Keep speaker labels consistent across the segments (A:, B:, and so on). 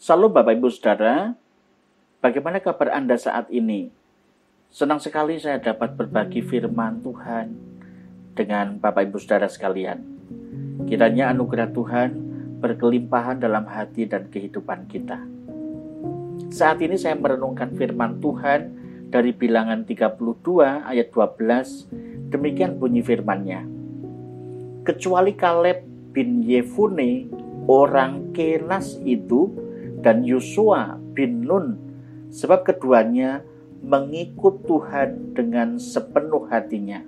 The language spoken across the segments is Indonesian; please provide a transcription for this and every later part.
A: Salam Bapak Ibu Saudara, bagaimana kabar Anda saat ini? Senang sekali saya dapat berbagi firman Tuhan dengan Bapak Ibu Saudara sekalian. Kiranya anugerah Tuhan berkelimpahan dalam hati dan kehidupan kita. Saat ini saya merenungkan firman Tuhan dari bilangan 32 ayat 12, demikian bunyi firmannya. Kecuali Kaleb bin Yefune orang Kenas itu dan Yosua bin Nun sebab keduanya mengikut Tuhan dengan sepenuh hatinya.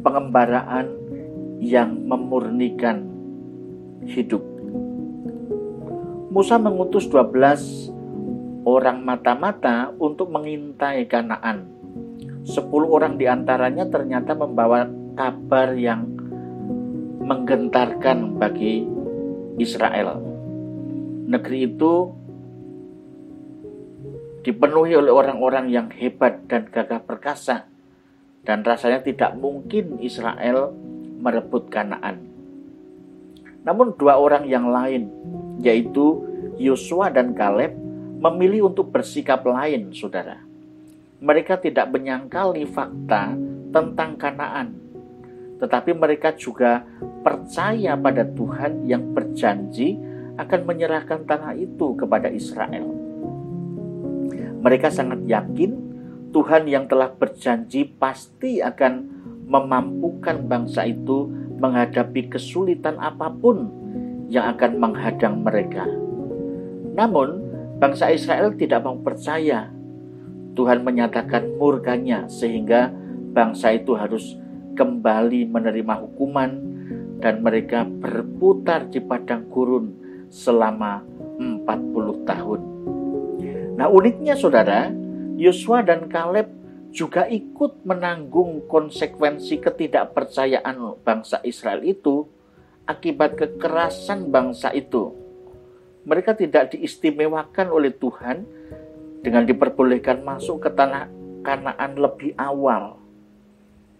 A: Pengembaraan yang memurnikan hidup. Musa mengutus 12 orang mata-mata untuk mengintai Kanaan. Sepuluh orang di antaranya ternyata membawa kabar yang menggentarkan bagi Israel negeri itu dipenuhi oleh orang-orang yang hebat dan gagah perkasa dan rasanya tidak mungkin Israel merebut Kanaan. Namun dua orang yang lain yaitu Yosua dan Kaleb memilih untuk bersikap lain, Saudara. Mereka tidak menyangkali fakta tentang Kanaan, tetapi mereka juga percaya pada Tuhan yang berjanji akan menyerahkan tanah itu kepada Israel. Mereka sangat yakin Tuhan yang telah berjanji pasti akan memampukan bangsa itu menghadapi kesulitan apa pun yang akan menghadang mereka. Namun, bangsa Israel tidak mau percaya. Tuhan menyatakan murkanya sehingga bangsa itu harus kembali menerima hukuman dan mereka berputar di padang gurun selama 40 tahun. Nah uniknya saudara, Yosua dan Kaleb juga ikut menanggung konsekuensi ketidakpercayaan bangsa Israel itu akibat kekerasan bangsa itu. Mereka tidak diistimewakan oleh Tuhan dengan diperbolehkan masuk ke tanah Kanaan lebih awal.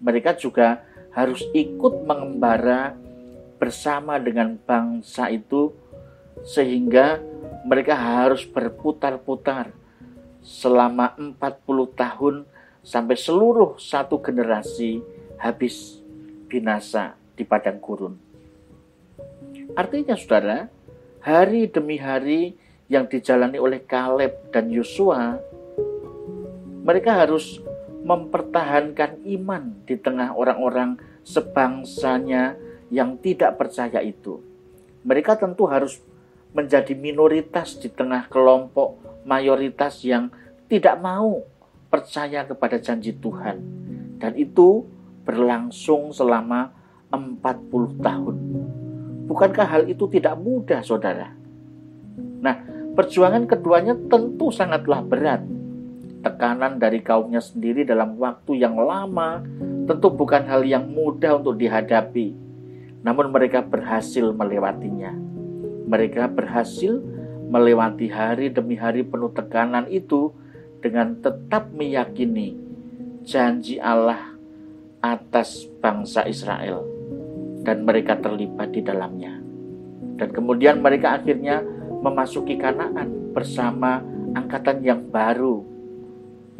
A: Mereka juga harus ikut mengembara bersama dengan bangsa itu sehingga mereka harus berputar-putar selama 40 tahun sampai seluruh satu generasi habis binasa di padang gurun. Artinya saudara, hari demi hari yang dijalani oleh Kaleb dan Yosua, mereka harus mempertahankan iman di tengah orang-orang sebangsanya yang tidak percaya itu. Mereka tentu harus menjadi minoritas di tengah kelompok mayoritas yang tidak mau percaya kepada janji Tuhan. Dan itu berlangsung selama 40 tahun. Bukankah hal itu tidak mudah, saudara? Nah, perjuangan keduanya tentu sangatlah berat. Tekanan dari kaumnya sendiri dalam waktu yang lama tentu bukan hal yang mudah untuk dihadapi. Namun mereka berhasil melewatinya mereka berhasil melewati hari demi hari penuh tekanan itu dengan tetap meyakini janji Allah atas bangsa Israel dan mereka terlibat di dalamnya. Dan kemudian mereka akhirnya memasuki Kanaan bersama angkatan yang baru.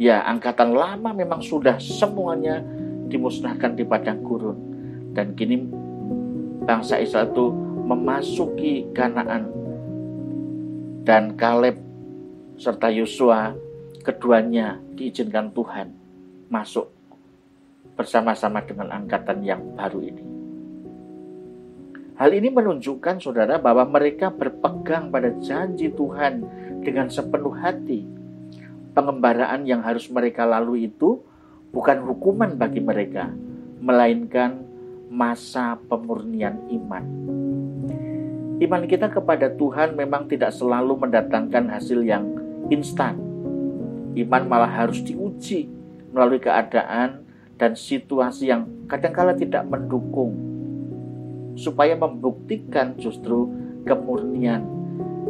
A: Ya, angkatan lama memang sudah semuanya dimusnahkan di padang gurun. Dan kini bangsa Israel itu memasuki Kanaan. Dan Kaleb serta Yosua keduanya diizinkan Tuhan masuk bersama-sama dengan angkatan yang baru ini. Hal ini menunjukkan saudara bahwa mereka berpegang pada janji Tuhan dengan sepenuh hati. Pengembaraan yang harus mereka lalui itu bukan hukuman bagi mereka, melainkan masa pemurnian iman. Iman kita kepada Tuhan memang tidak selalu mendatangkan hasil yang instan. Iman malah harus diuji melalui keadaan dan situasi yang kadangkala tidak mendukung supaya membuktikan justru kemurnian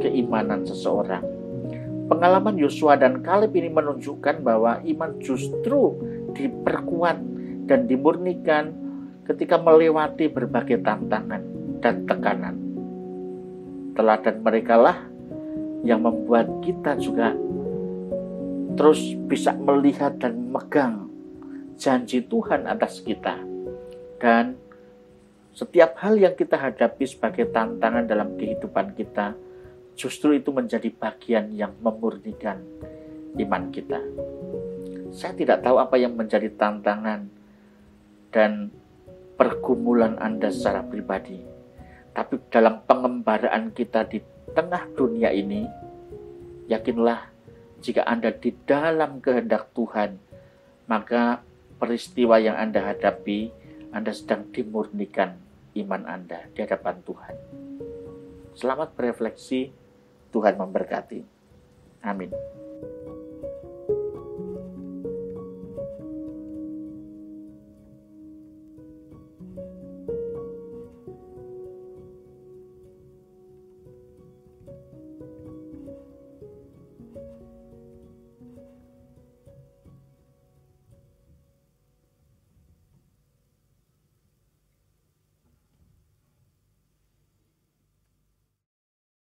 A: keimanan seseorang. Pengalaman Yosua dan Kaleb ini menunjukkan bahwa iman justru diperkuat dan dimurnikan ketika melewati berbagai tantangan dan tekanan teladan mereka lah yang membuat kita juga terus bisa melihat dan megang janji Tuhan atas kita. Dan setiap hal yang kita hadapi sebagai tantangan dalam kehidupan kita, justru itu menjadi bagian yang memurnikan iman kita. Saya tidak tahu apa yang menjadi tantangan dan pergumulan Anda secara pribadi. Tapi dalam pengembaraan kita di tengah dunia ini, yakinlah jika Anda di dalam kehendak Tuhan, maka peristiwa yang Anda hadapi, Anda sedang dimurnikan iman Anda di hadapan Tuhan. Selamat berefleksi, Tuhan memberkati. Amin.